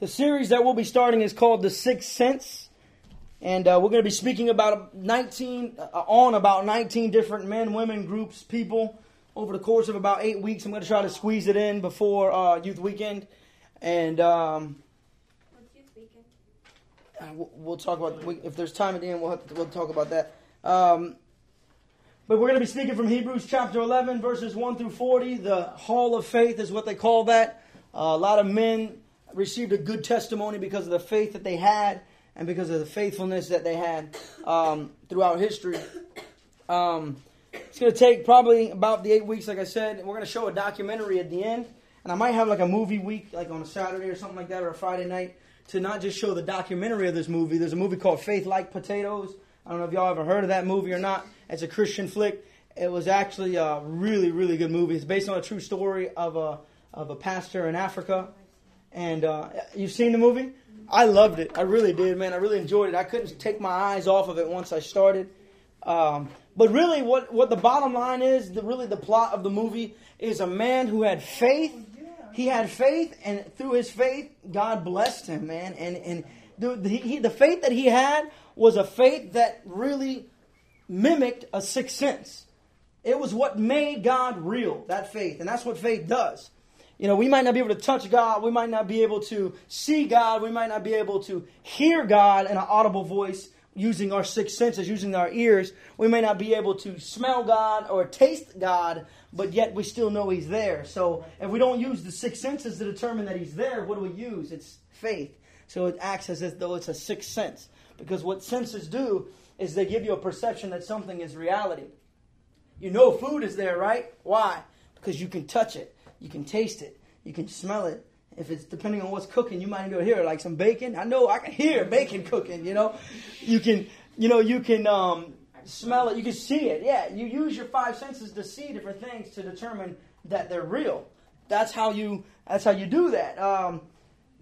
The series that we'll be starting is called The Sixth Sense. And uh, we're going to be speaking about 19, uh, on about 19 different men, women, groups, people over the course of about eight weeks. I'm going to try to squeeze it in before uh, Youth Weekend. And um, youth weekend? uh, we'll- we'll talk about, if there's time at the end, we'll, have to, we'll talk about that. Um, but we're going to be speaking from Hebrews chapter 11, verses 1 through 40. The Hall of Faith is what they call that. Uh, a lot of men received a good testimony because of the faith that they had and because of the faithfulness that they had um, throughout history. Um, it's going to take probably about the eight weeks, like I said. We're going to show a documentary at the end. And I might have like a movie week, like on a Saturday or something like that, or a Friday night, to not just show the documentary of this movie. There's a movie called Faith Like Potatoes. I don't know if y'all ever heard of that movie or not. It's a Christian flick. It was actually a really, really good movie. It's based on a true story of a of a pastor in Africa. And uh, you've seen the movie? I loved it. I really did, man. I really enjoyed it. I couldn't take my eyes off of it once I started. Um, but really, what, what the bottom line is, the, really the plot of the movie is a man who had faith. He had faith, and through his faith, God blessed him, man. And and the, he, the faith that he had was a faith that really mimicked a sixth sense. It was what made God real, that faith. And that's what faith does. You know, we might not be able to touch God. We might not be able to see God. We might not be able to hear God in an audible voice using our six senses, using our ears. We may not be able to smell God or taste God, but yet we still know He's there. So if we don't use the six senses to determine that He's there, what do we use? It's faith. So it acts as though it's a sixth sense. Because what senses do is they give you a perception that something is reality. You know food is there, right? Why? Because you can touch it, you can taste it, you can smell it. If it's depending on what's cooking, you might to hear like some bacon. I know I can hear bacon cooking. You know, you can, you know, you can um, smell it, you can see it. Yeah, you use your five senses to see different things to determine that they're real. That's how you. That's how you do that. Um,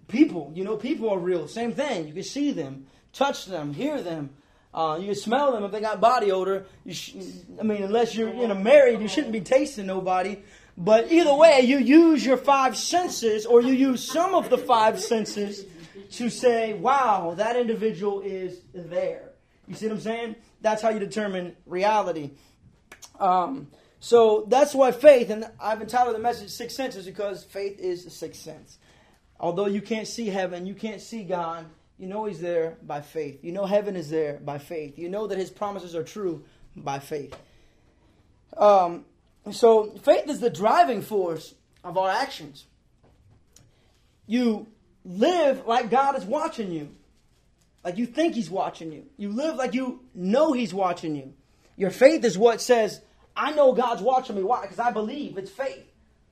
people, you know, people are real. Same thing. You can see them, touch them, hear them. Uh, you can smell them if they got body odor. You sh- I mean, unless you're you know married, you shouldn't be tasting nobody. But either way, you use your five senses, or you use some of the five senses to say, "Wow, that individual is there." You see what I'm saying? That's how you determine reality. Um, so that's why faith, and I've entitled the message Six Senses because faith is the sixth sense. Although you can't see heaven, you can't see God, you know He's there by faith. You know heaven is there by faith. You know that His promises are true by faith. Um, so faith is the driving force of our actions. You live like God is watching you, like you think He's watching you. You live like you know He's watching you. Your faith is what says, I know God's watching me. Why? Because I believe. It's faith.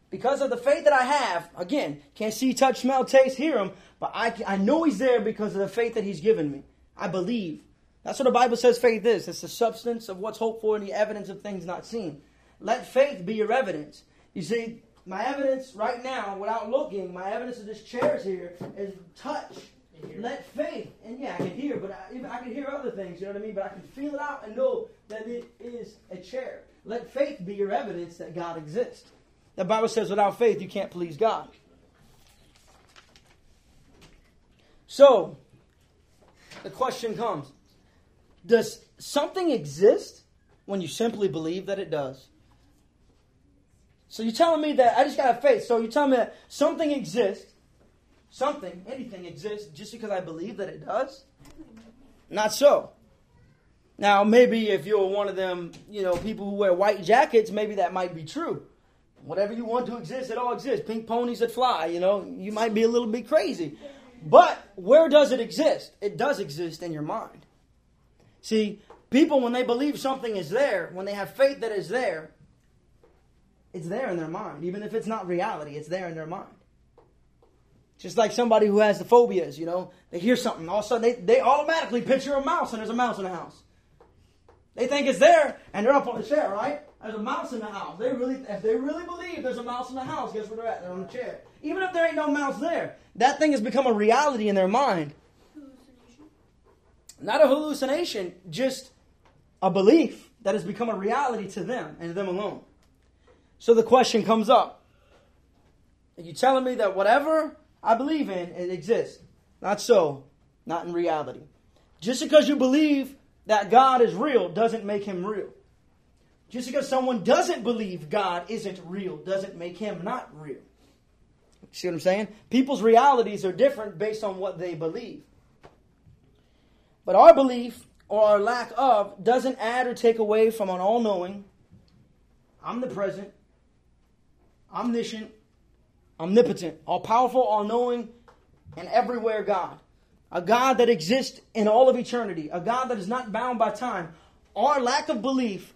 Because of the faith that I have, again, can't see, touch, smell, taste, hear Him, but I, I know He's there because of the faith that He's given me. I believe. That's what the Bible says faith is. It's the substance of what's hoped for and the evidence of things not seen. Let faith be your evidence. You see, my evidence right now, without looking, my evidence of this chair is here, is touch. Let faith, and yeah, I can hear, but I, even I can hear other things, you know what I mean? But I can feel it out and know that it is a chair. Let faith be your evidence that God exists. The Bible says without faith you can't please God. So, the question comes Does something exist when you simply believe that it does? So you're telling me that I just got faith. So you're telling me that something exists, something, anything exists just because I believe that it does? Not so. Now, maybe if you're one of them, you know, people who wear white jackets, maybe that might be true. Whatever you want to exist, it all exists. Pink ponies that fly, you know, you might be a little bit crazy. But where does it exist? It does exist in your mind. See, people, when they believe something is there, when they have faith that is there, it's there in their mind. Even if it's not reality, it's there in their mind. Just like somebody who has the phobias, you know, they hear something, all of a sudden they, they automatically picture a mouse and there's a mouse in the house. They think it's there and they're up on the chair, right? There's a mouse in the house. They really, if they really believe there's a mouse in the house, guess where they're at? They're on the chair. Even if there ain't no mouse there, that thing has become a reality in their mind. Not a hallucination, just a belief that has become a reality to them and them alone. So the question comes up. Are you telling me that whatever I believe in, it exists. Not so. Not in reality. Just because you believe that God is real doesn't make him real. Just because someone doesn't believe God isn't real doesn't make him not real. See what I'm saying? People's realities are different based on what they believe. But our belief or our lack of doesn't add or take away from an all knowing, omnipresent, omniscient, omnipotent, all powerful, all knowing, and everywhere God. A God that exists in all of eternity. A God that is not bound by time. Our lack of belief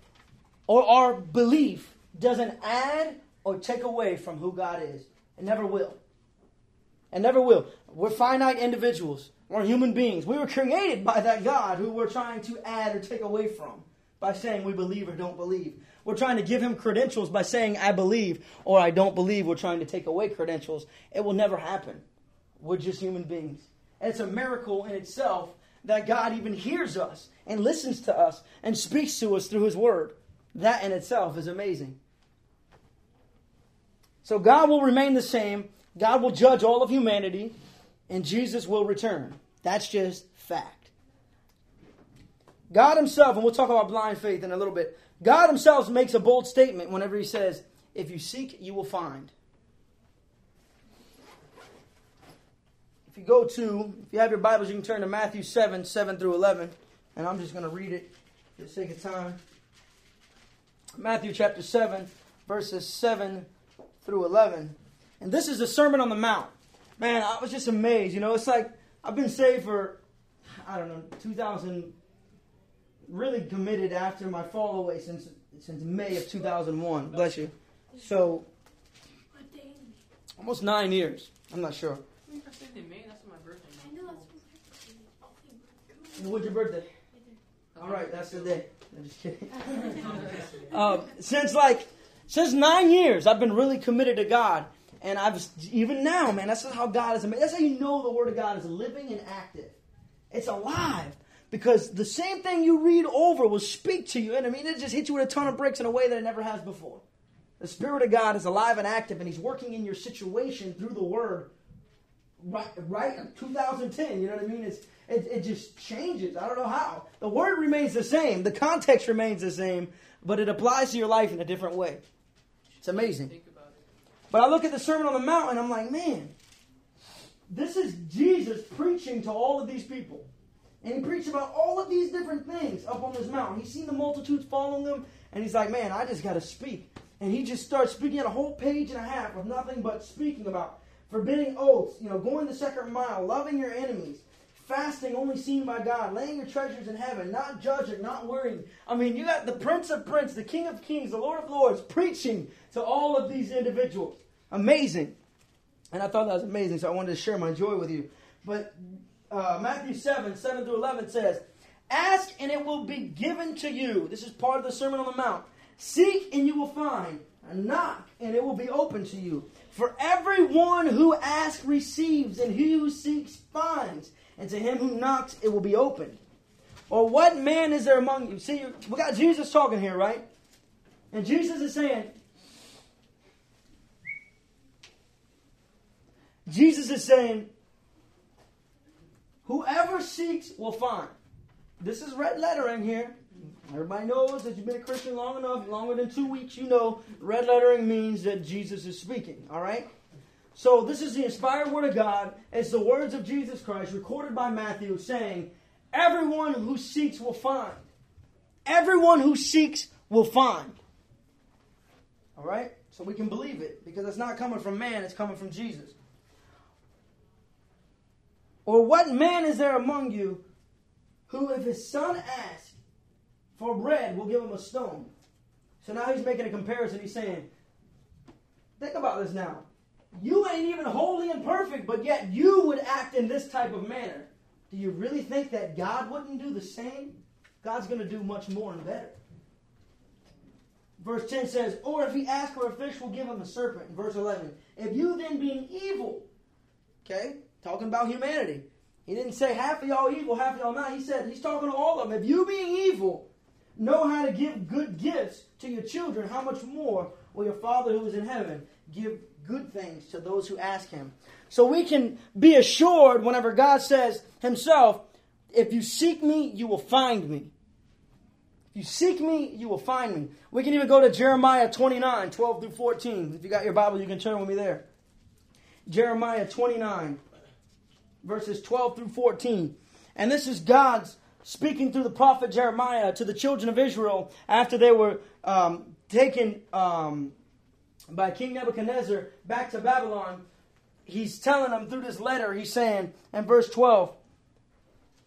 or our belief doesn't add or take away from who God is. It never will. It never will. We're finite individuals. We're human beings. We were created by that God who we're trying to add or take away from by saying we believe or don't believe. We're trying to give him credentials by saying I believe or I don't believe. We're trying to take away credentials. It will never happen. We're just human beings. And it's a miracle in itself that God even hears us and listens to us and speaks to us through his word. That in itself is amazing. So God will remain the same. God will judge all of humanity and Jesus will return. That's just fact. God Himself, and we'll talk about blind faith in a little bit, God Himself makes a bold statement whenever He says, If you seek, you will find. If you go to, if you have your Bibles, you can turn to Matthew 7, 7 through 11, and I'm just going to read it for the sake of time. Matthew chapter 7, verses 7 through 11. And this is the Sermon on the Mount man, I was just amazed. You know, it's like I've been saved for, I don't know, 2000, really committed after my fall away since since May of 2001. Bless you. So, almost nine years. I'm not sure. What's your birthday? All right, that's the day. I'm just kidding. um, since like since nine years, I've been really committed to God, and I've even now, man, that's how God is. That's how you know the Word of God is living and active. It's alive. Because the same thing you read over will speak to you. And I mean, it just hits you with a ton of bricks in a way that it never has before. The Spirit of God is alive and active, and He's working in your situation through the Word. Right, right 2010, you know what I mean? It's, it, it just changes. I don't know how. The Word remains the same, the context remains the same, but it applies to your life in a different way. It's amazing. But I look at the Sermon on the Mount and I'm like, man, this is Jesus preaching to all of these people. And he preached about all of these different things up on this mountain. He's seen the multitudes following him, and he's like, man, I just got to speak. And he just starts speaking at a whole page and a half of nothing but speaking about forbidding oaths, you know, going the second mile, loving your enemies, fasting only seen by God, laying your treasures in heaven, not judging, not worrying. I mean, you got the Prince of Prince, the King of Kings, the Lord of Lords preaching to all of these individuals. Amazing. And I thought that was amazing, so I wanted to share my joy with you. But uh, Matthew 7, 7 through 11 says, Ask and it will be given to you. This is part of the Sermon on the Mount. Seek and you will find. Knock and it will be open to you. For everyone who asks receives, and he who seeks finds and to him who knocks it will be opened. Or what man is there among you? See, we got Jesus talking here, right? And Jesus is saying, Jesus is saying, whoever seeks will find. This is red lettering here. Everybody knows that you've been a Christian long enough, longer than two weeks, you know red lettering means that Jesus is speaking, all right? So this is the inspired word of God. It's the words of Jesus Christ recorded by Matthew saying, Everyone who seeks will find. Everyone who seeks will find. All right? So we can believe it because it's not coming from man, it's coming from Jesus. Or what man is there among you who, if his son asks for bread, will give him a stone? So now he's making a comparison. He's saying, Think about this now. You ain't even holy and perfect, but yet you would act in this type of manner. Do you really think that God wouldn't do the same? God's going to do much more and better. Verse 10 says, Or if he asks for a fish, we'll give him a serpent. In verse 11, if you then being evil, okay, talking about humanity, he didn't say half of y'all evil, half of y'all not. He said, he's talking to all of them. If you being evil know how to give good gifts to your children, how much more will your Father who is in heaven give good things to those who ask him. So we can be assured whenever God says himself, if you seek me, you will find me. If you seek me, you will find me. We can even go to Jeremiah 29, 12 through 14. If you got your Bible, you can turn with me there. Jeremiah 29, verses 12 through 14. And this is God's speaking through the prophet Jeremiah to the children of Israel after they were um, taken um, by King Nebuchadnezzar back to Babylon. He's telling them through this letter, he's saying in verse 12,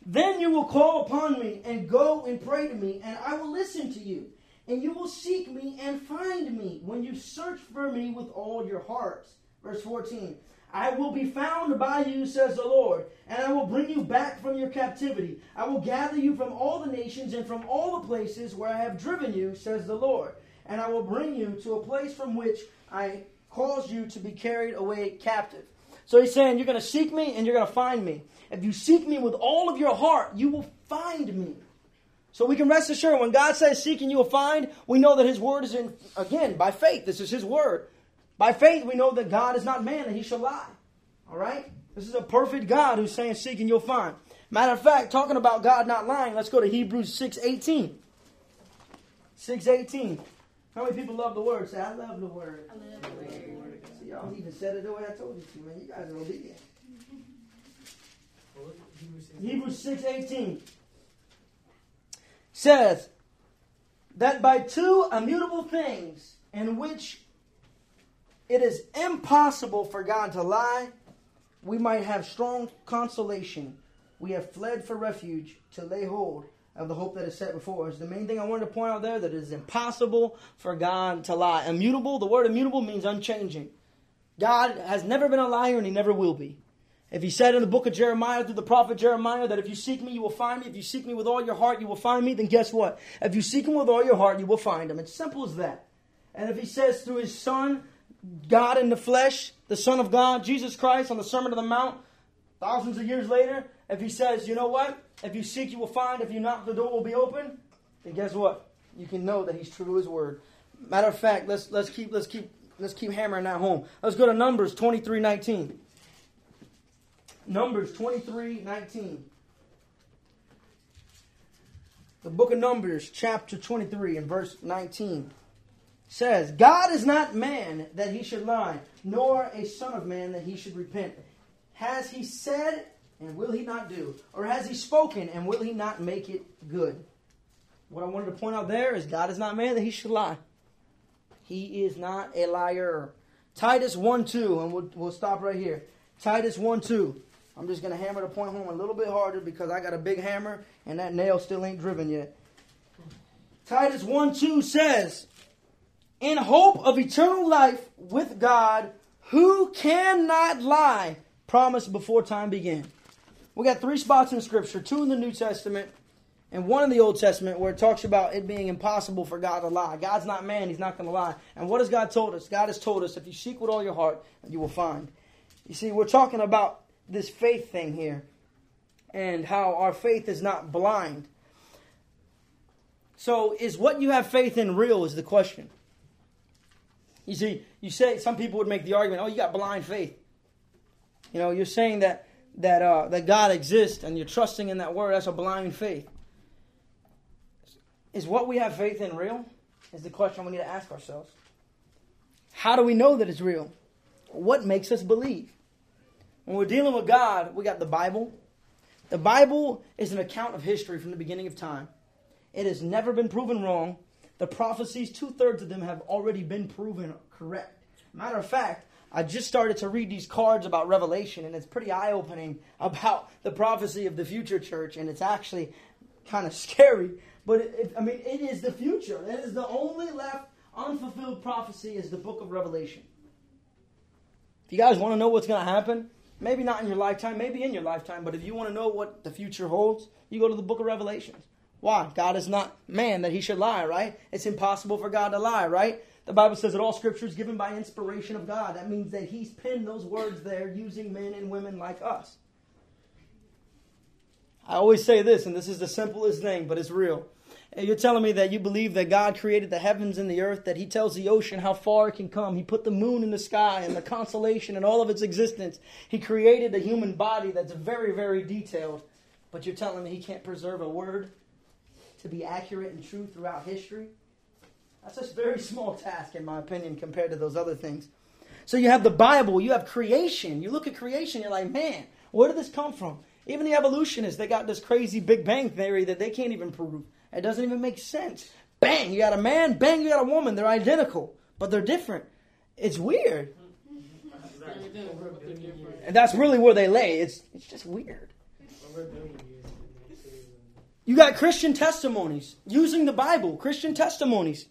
Then you will call upon me and go and pray to me, and I will listen to you. And you will seek me and find me when you search for me with all your hearts. Verse 14. I will be found by you, says the Lord, and I will bring you back from your captivity. I will gather you from all the nations and from all the places where I have driven you, says the Lord. And I will bring you to a place from which I caused you to be carried away captive. So he's saying, You're going to seek me and you're going to find me. If you seek me with all of your heart, you will find me. So we can rest assured when God says seek and you will find, we know that his word is in, again, by faith. This is his word. By faith, we know that God is not man that he shall lie. All right? This is a perfect God who's saying seek and you'll find. Matter of fact, talking about God not lying, let's go to Hebrews 6.18. 6.18. How many people love the word? Say, I love the word. I love the word. See, y'all even said it the way I told you to, man. You guys are obedient. Hebrews 6.18 says that by two immutable things in which it is impossible for God to lie, we might have strong consolation. We have fled for refuge to lay hold of the hope that is set before us. The main thing I wanted to point out there that it is impossible for God to lie. Immutable, the word immutable means unchanging. God has never been a liar and he never will be. If he said in the book of Jeremiah through the prophet Jeremiah that if you seek me, you will find me. If you seek me with all your heart, you will find me. Then guess what? If you seek him with all your heart, you will find him. It's simple as that. And if he says through his son, God in the flesh, the Son of God, Jesus Christ on the Sermon on the Mount, thousands of years later, if he says, you know what? If you seek, you will find. If you knock, the door will be open. Then guess what? You can know that he's true to his word. Matter of fact, let's let's keep let's keep let's keep hammering that home. Let's go to Numbers 23, 19. Numbers 23, 19. The book of Numbers, chapter 23, and verse 19 says, God is not man that he should lie, nor a son of man that he should repent. Has he said, and will he not do? Or has he spoken, and will he not make it good? What I wanted to point out there is God is not man that he should lie. He is not a liar. Titus 1 2, and we'll, we'll stop right here. Titus 1 2. I'm just going to hammer the point home a little bit harder because I got a big hammer and that nail still ain't driven yet. Titus 1 2 says, In hope of eternal life with God, who cannot lie, promised before time began. We got three spots in Scripture two in the New Testament and one in the Old Testament where it talks about it being impossible for God to lie. God's not man, He's not going to lie. And what has God told us? God has told us if you seek with all your heart, you will find. You see, we're talking about this faith thing here and how our faith is not blind. So, is what you have faith in real? Is the question. You see, you say some people would make the argument, "Oh, you got blind faith." You know, you're saying that that uh, that God exists and you're trusting in that word. That's a blind faith. Is what we have faith in real? Is the question we need to ask ourselves. How do we know that it's real? What makes us believe? When we're dealing with God, we got the Bible. The Bible is an account of history from the beginning of time. It has never been proven wrong. The prophecies, two thirds of them have already been proven correct. Matter of fact, I just started to read these cards about Revelation, and it's pretty eye opening about the prophecy of the future church, and it's actually kind of scary. But it, it, I mean, it is the future. It is the only left unfulfilled prophecy is the book of Revelation. If you guys want to know what's going to happen, maybe not in your lifetime, maybe in your lifetime, but if you want to know what the future holds, you go to the book of Revelations. Why? God is not man that he should lie, right? It's impossible for God to lie, right? The Bible says that all scripture is given by inspiration of God. That means that he's penned those words there using men and women like us. I always say this, and this is the simplest thing, but it's real. You're telling me that you believe that God created the heavens and the earth, that He tells the ocean how far it can come. He put the moon in the sky and the constellation and all of its existence. He created a human body that's very, very detailed. But you're telling me He can't preserve a word to be accurate and true throughout history? That's a very small task, in my opinion, compared to those other things. So you have the Bible, you have creation. You look at creation, you're like, man, where did this come from? Even the evolutionists, they got this crazy Big Bang theory that they can't even prove. It doesn't even make sense. Bang, you got a man, bang, you got a woman. They're identical, but they're different. It's weird. And that's really where they lay. It's, it's just weird. You got Christian testimonies using the Bible, Christian testimonies,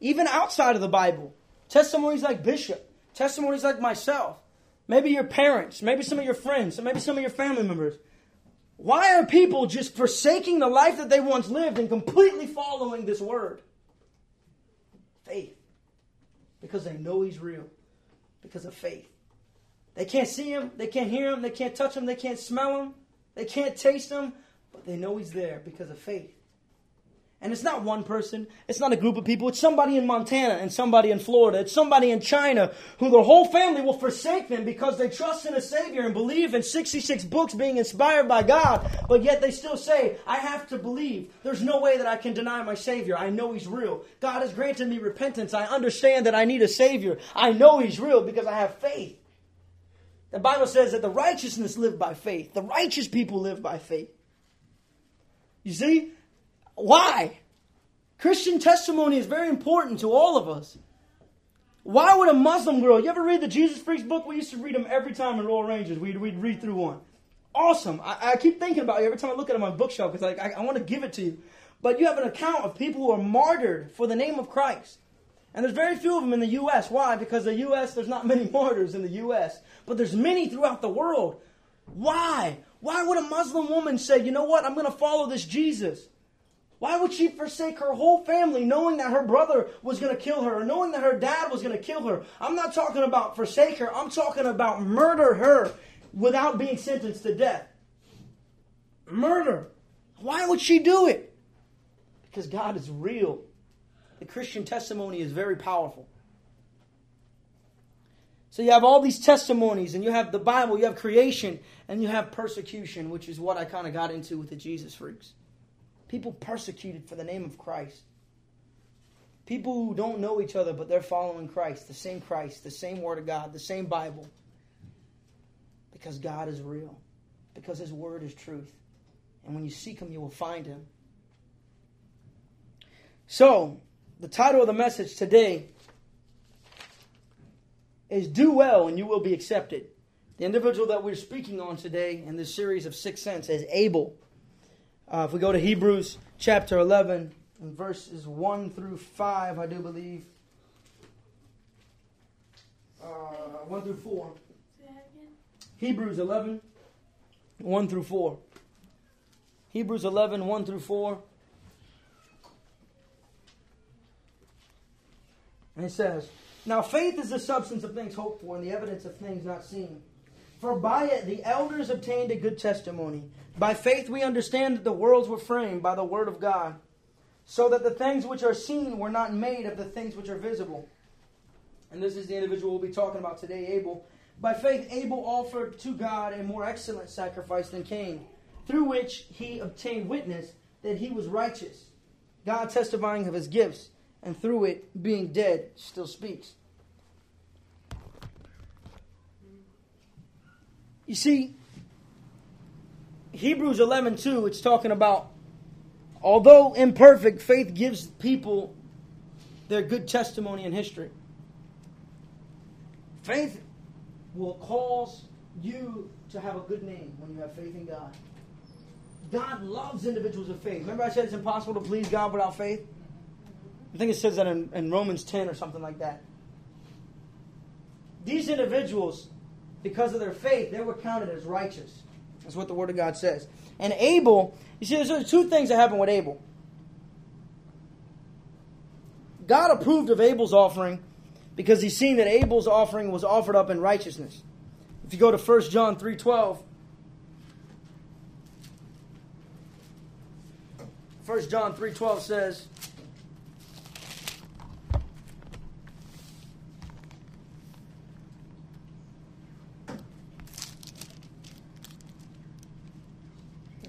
even outside of the Bible. Testimonies like Bishop, testimonies like myself, maybe your parents, maybe some of your friends, maybe some of your family members. Why are people just forsaking the life that they once lived and completely following this word? Faith. Because they know he's real. Because of faith. They can't see him, they can't hear him, they can't touch him, they can't smell him, they can't taste him, they know he's there because of faith. And it's not one person, it's not a group of people, it's somebody in Montana and somebody in Florida, it's somebody in China who their whole family will forsake them because they trust in a Savior and believe in 66 books being inspired by God, but yet they still say, I have to believe. There's no way that I can deny my Savior. I know He's real. God has granted me repentance. I understand that I need a Savior. I know He's real because I have faith. The Bible says that the righteousness live by faith. The righteous people live by faith. You see? Why? Christian testimony is very important to all of us. Why would a Muslim girl, you ever read the Jesus Freaks book? We used to read them every time in Royal Rangers. We'd, we'd read through one. Awesome. I, I, keep thinking about you every time I look at it on my bookshelf because like, I, I want to give it to you. But you have an account of people who are martyred for the name of Christ. And there's very few of them in the U.S. Why? Because the U.S., there's not many martyrs in the U.S., but there's many throughout the world. Why? Why would a Muslim woman say, you know what, I'm going to follow this Jesus? Why would she forsake her whole family knowing that her brother was going to kill her or knowing that her dad was going to kill her? I'm not talking about forsake her. I'm talking about murder her without being sentenced to death. Murder. Why would she do it? Because God is real. The Christian testimony is very powerful. So you have all these testimonies, and you have the Bible, you have creation, and you have persecution, which is what I kind of got into with the Jesus freaks. People persecuted for the name of Christ. People who don't know each other, but they're following Christ, the same Christ, the same Word of God, the same Bible. Because God is real. Because His Word is truth. And when you seek Him, you will find Him. So, the title of the message today is Do Well and You Will Be Accepted. The individual that we're speaking on today in this series of Sixth Sense is Abel. Uh, if we go to Hebrews chapter 11, and verses 1 through 5, I do believe. Uh, 1 through 4. Hebrews 11, 1 through 4. Hebrews 11, 1 through 4. And it says, Now faith is the substance of things hoped for and the evidence of things not seen. For by it the elders obtained a good testimony. By faith we understand that the worlds were framed by the word of God, so that the things which are seen were not made of the things which are visible. And this is the individual we'll be talking about today, Abel. By faith, Abel offered to God a more excellent sacrifice than Cain, through which he obtained witness that he was righteous, God testifying of his gifts, and through it, being dead, still speaks. You see, Hebrews 11 2, it's talking about although imperfect, faith gives people their good testimony in history. Faith will cause you to have a good name when you have faith in God. God loves individuals of faith. Remember, I said it's impossible to please God without faith? I think it says that in, in Romans 10 or something like that. These individuals, because of their faith, they were counted as righteous. That's what the Word of God says. And Abel, you see, there's two things that happened with Abel. God approved of Abel's offering because he's seen that Abel's offering was offered up in righteousness. If you go to 1 John 3.12, 1 John 3:12 says,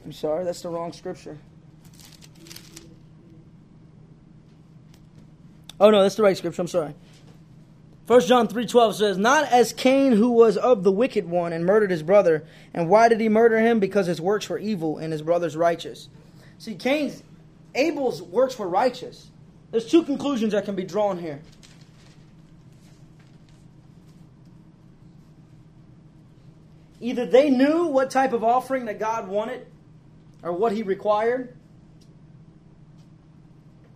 I'm sorry, that's the wrong scripture. Oh no, that's the right scripture. I'm sorry. 1 John 3:12 says, "Not as Cain who was of the wicked one and murdered his brother. And why did he murder him? Because his works were evil and his brother's righteous." See, Cain's Abel's works were righteous. There's two conclusions that can be drawn here. Either they knew what type of offering that God wanted or what he required,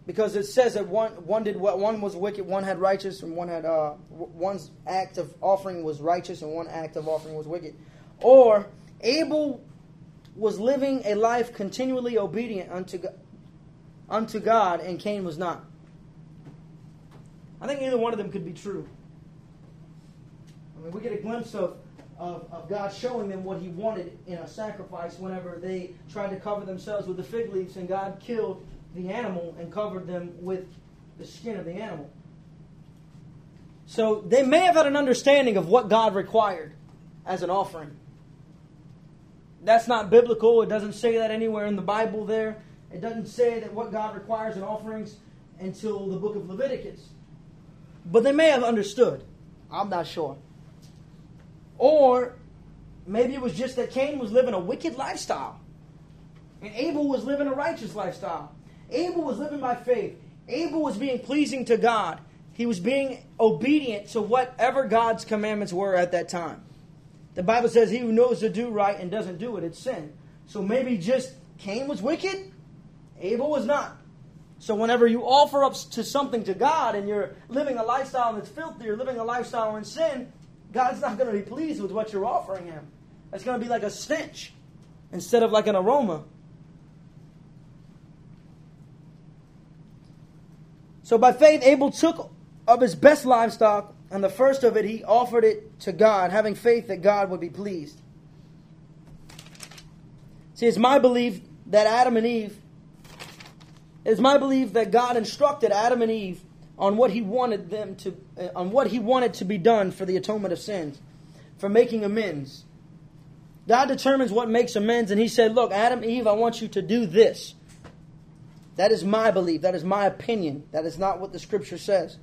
because it says that one one did what one was wicked, one had righteous, and one had uh, one's act of offering was righteous, and one act of offering was wicked. Or Abel was living a life continually obedient unto unto God, and Cain was not. I think either one of them could be true. I mean, we get a glimpse of, of, of God showing them what He wanted in a sacrifice whenever they tried to cover themselves with the fig leaves, and God killed the animal and covered them with the skin of the animal. So they may have had an understanding of what God required as an offering. That's not biblical. It doesn't say that anywhere in the Bible there. It doesn't say that what God requires in offerings until the book of Leviticus. But they may have understood. I'm not sure. Or maybe it was just that Cain was living a wicked lifestyle. And Abel was living a righteous lifestyle. Abel was living by faith. Abel was being pleasing to God. He was being obedient to whatever God's commandments were at that time. The Bible says he who knows to do right and doesn't do it, it's sin. So maybe just Cain was wicked, Abel was not. So whenever you offer up to something to God and you're living a lifestyle that's filthy, you're living a lifestyle in sin, God's not going to be pleased with what you're offering him. It's going to be like a stench instead of like an aroma. So by faith, Abel took of his best livestock, and the first of it he offered it to God, having faith that God would be pleased. See, it's my belief that Adam and Eve, it's my belief that God instructed Adam and Eve on what he wanted them to, uh, on what he wanted to be done for the atonement of sins, for making amends. God determines what makes amends, and he said, Look, Adam, Eve, I want you to do this. That is my belief. That is my opinion. That is not what the scripture says.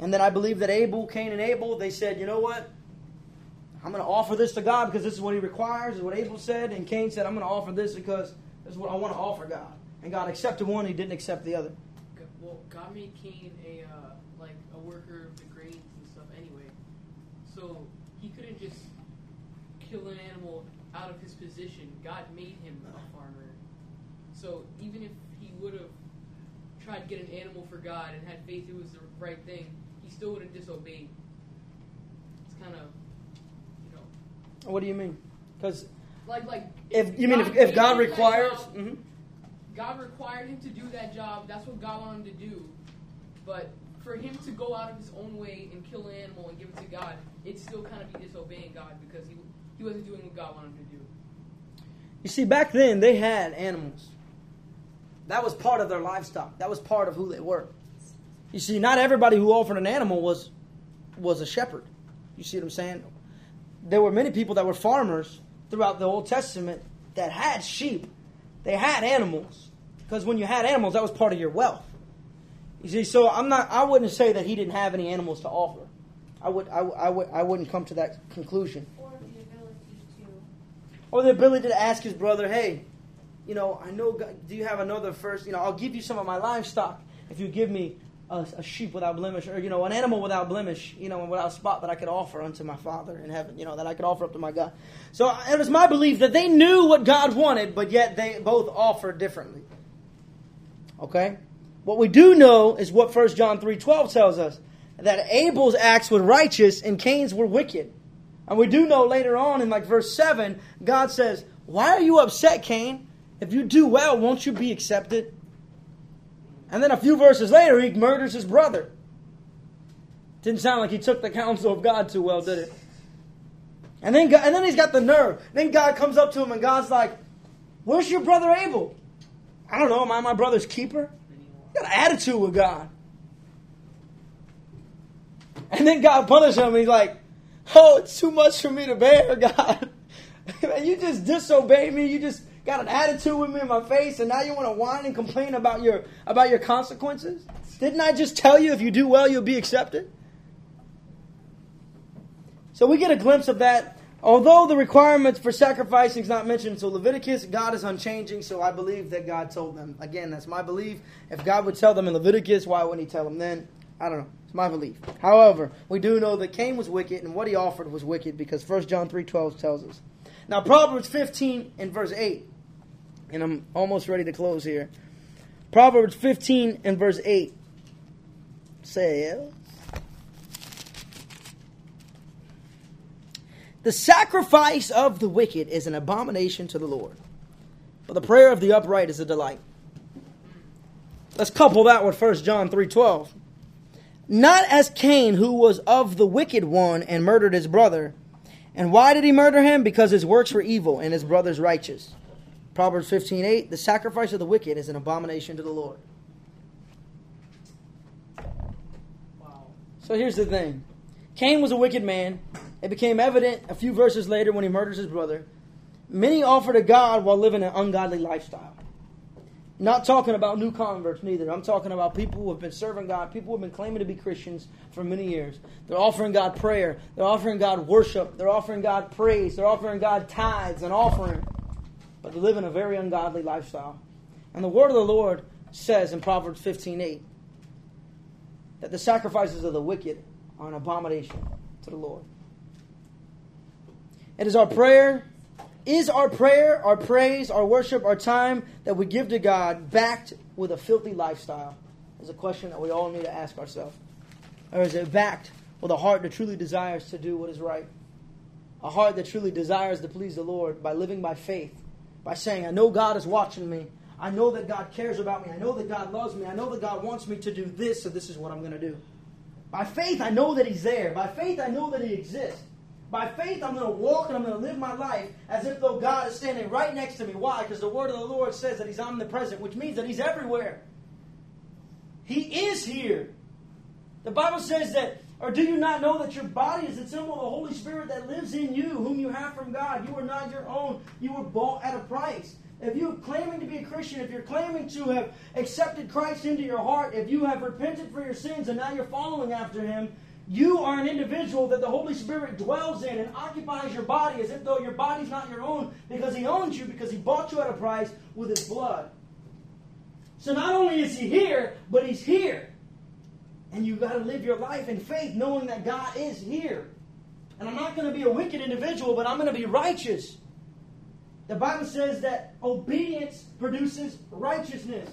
And then I believe that Abel, Cain, and Abel, they said, you know what? I'm going to offer this to God because this is what he requires, is what Abel said. And Cain said, I'm going to offer this because this is what I want to offer God. And God accepted one, he didn't accept the other. Well, God made Cain a uh, like a worker of the grains and stuff anyway, so he couldn't just kill an animal out of his position. God made him a farmer, so even if he would have tried to get an animal for God and had faith it was the right thing, he still would have disobeyed. It's kind of, you know. What do you mean? Because like like if, if you mean if, if God requires, job, mm-hmm. God required him to do that job. That's what God wanted him to do. But for him to go out of his own way and kill an animal and give it to God, it'd still kind of be disobeying God because he he wasn't doing what God wanted him to do. You see, back then they had animals. That was part of their livestock. That was part of who they were. You see, not everybody who offered an animal was was a shepherd. You see what I'm saying? There were many people that were farmers throughout the Old Testament that had sheep. They had animals. Because when you had animals, that was part of your wealth. You see, so I'm not I wouldn't say that he didn't have any animals to offer. I would I, I would I wouldn't come to that conclusion. Or the ability to Or the ability to ask his brother, "Hey, you know, I know, do you have another first? You know, I'll give you some of my livestock if you give me a, a, sheep without blemish, or, you know, an animal without blemish, you know, and without spot that I could offer unto my Father in heaven, you know, that I could offer up to my God. So it was my belief that they knew what God wanted, but yet they both offered differently. Okay? What we do know is what 1 John 3.12 tells us, that Abel's acts were righteous and Cain's were wicked. And we do know later on in like verse 7, God says, Why are you upset, Cain? If you do well, won't you be accepted? And then a few verses later, he murders his brother. Didn't sound like he took the counsel of God too well, did it? And then, and then he's got the nerve. Then God comes up to him and God's like, Where's your brother Abel? I don't know, am I my brother's keeper? You got an attitude with God. And then God punishes him. and He's like, "Oh, it's too much for me to bear, God. You just disobeyed me. You just got an attitude with me in my face, and now you want to whine and complain about your about your consequences. Didn't I just tell you if you do well, you'll be accepted?" So we get a glimpse of that. Although the requirements for sacrificing is not mentioned until Leviticus, God is unchanging, so I believe that God told them. Again, that's my belief. If God would tell them in Leviticus, why wouldn't He tell them then? I don't know. It's my belief. However, we do know that Cain was wicked, and what he offered was wicked because 1 John 3.12 tells us. Now, Proverbs 15 and verse 8, and I'm almost ready to close here. Proverbs 15 and verse 8 says, The sacrifice of the wicked is an abomination to the Lord, but the prayer of the upright is a delight. Let's couple that with 1 John 3:12. Not as Cain who was of the wicked one and murdered his brother. And why did he murder him? Because his works were evil and his brother's righteous. Proverbs 15:8 The sacrifice of the wicked is an abomination to the Lord. Wow. So here's the thing. Cain was a wicked man. It became evident a few verses later when he murders his brother. Many offer to God while living an ungodly lifestyle. Not talking about new converts, neither. I'm talking about people who have been serving God, people who have been claiming to be Christians for many years. They're offering God prayer, they're offering God worship, they're offering God praise, they're offering God tithes and offering. But they live in a very ungodly lifestyle. And the word of the Lord says in Proverbs 15:8 that the sacrifices of the wicked are an abomination to the Lord. It is our prayer, is our prayer, our praise, our worship, our time that we give to God backed with a filthy lifestyle? Is a question that we all need to ask ourselves. Or is it backed with a heart that truly desires to do what is right? A heart that truly desires to please the Lord by living by faith, by saying, I know God is watching me. I know that God cares about me. I know that God loves me. I know that God wants me to do this, so this is what I'm going to do. By faith, I know that He's there. By faith, I know that He exists. By faith, I'm going to walk and I'm going to live my life as if though God is standing right next to me. Why? Because the word of the Lord says that He's omnipresent, which means that He's everywhere. He is here. The Bible says that, or do you not know that your body is the temple of the Holy Spirit that lives in you, whom you have from God? You are not your own. You were bought at a price. If you're claiming to be a Christian, if you're claiming to have accepted Christ into your heart, if you have repented for your sins and now you're following after Him, you are an individual that the Holy Spirit dwells in and occupies your body as if though your body's not your own because He owns you, because He bought you at a price with His blood. So not only is He here, but He's here. And you've got to live your life in faith knowing that God is here. And I'm not going to be a wicked individual, but I'm going to be righteous. The Bible says that obedience produces righteousness.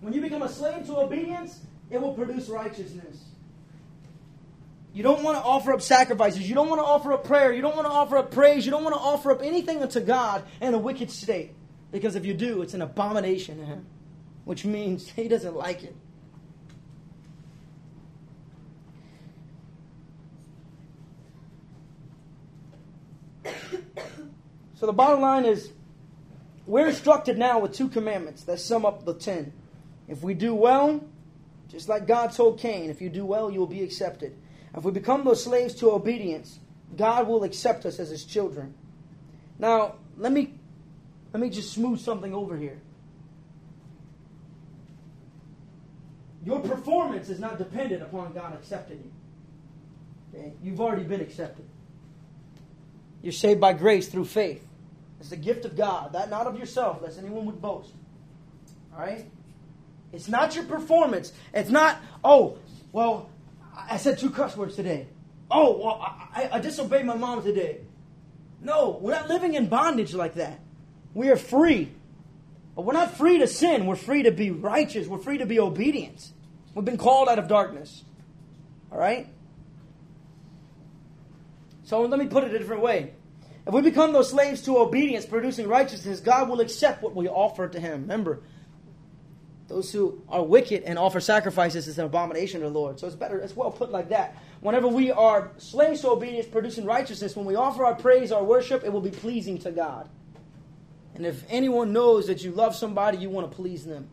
When you become a slave to obedience, it will produce righteousness. You don't want to offer up sacrifices. You don't want to offer up prayer. You don't want to offer up praise. You don't want to offer up anything unto God in a wicked state. Because if you do, it's an abomination to Him, which means He doesn't like it. So the bottom line is we're instructed now with two commandments that sum up the ten. If we do well, just like God told Cain, if you do well, you will be accepted. If we become those slaves to obedience, God will accept us as his children. Now, let me let me just smooth something over here. Your performance is not dependent upon God accepting you. Okay? You've already been accepted. You're saved by grace through faith. It's the gift of God, that not of yourself, lest anyone would boast. All right? It's not your performance. It's not, oh, well, I said two cuss words today. Oh, well, I, I disobeyed my mom today. No, we're not living in bondage like that. We are free. But we're not free to sin. We're free to be righteous. We're free to be obedient. We've been called out of darkness. All right? So let me put it a different way. If we become those slaves to obedience, producing righteousness, God will accept what we offer to Him. Remember, those who are wicked and offer sacrifices is an abomination to the Lord. So it's better, it's well put like that. Whenever we are slaves to obedience, producing righteousness, when we offer our praise, our worship, it will be pleasing to God. And if anyone knows that you love somebody, you want to please them.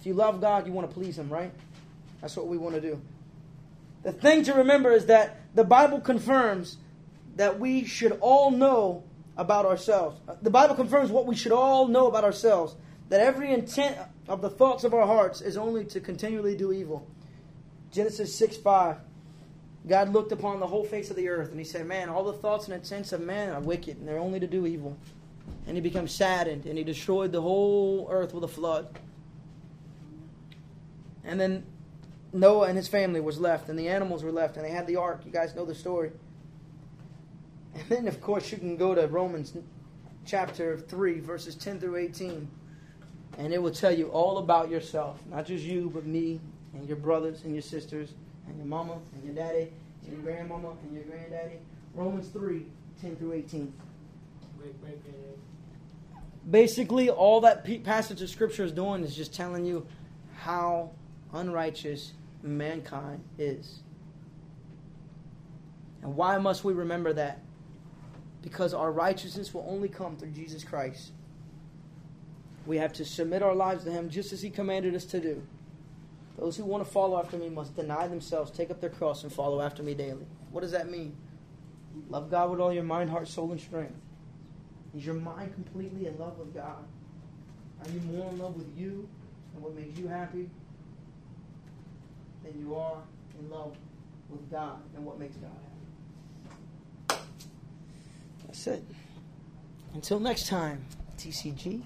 If you love God, you want to please Him, right? That's what we want to do. The thing to remember is that the Bible confirms that we should all know about ourselves. The Bible confirms what we should all know about ourselves that every intent of the thoughts of our hearts is only to continually do evil. Genesis 6 5. God looked upon the whole face of the earth and he said, Man, all the thoughts and intents of man are wicked and they're only to do evil. And he became saddened and he destroyed the whole earth with a flood. And then Noah and his family was left and the animals were left and they had the ark. You guys know the story. And then, of course, you can go to Romans chapter 3, verses 10 through 18. And it will tell you all about yourself. Not just you, but me and your brothers and your sisters and your mama and your daddy and your grandmama and your granddaddy. Romans 3, 10 through 18. Basically, all that pe- passage of Scripture is doing is just telling you how unrighteous mankind is. And why must we remember that? Because our righteousness will only come through Jesus Christ. We have to submit our lives to Him just as He commanded us to do. Those who want to follow after me must deny themselves, take up their cross, and follow after me daily. What does that mean? Love God with all your mind, heart, soul, and strength. Is your mind completely in love with God? Are you more in love with you and what makes you happy than you are in love with God and what makes God happy? That's it. Until next time, TCG.